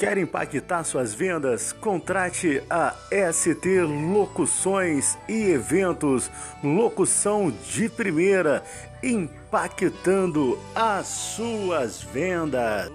Quer impactar suas vendas? Contrate a ST Locuções e Eventos. Locução de primeira, impactando as suas vendas.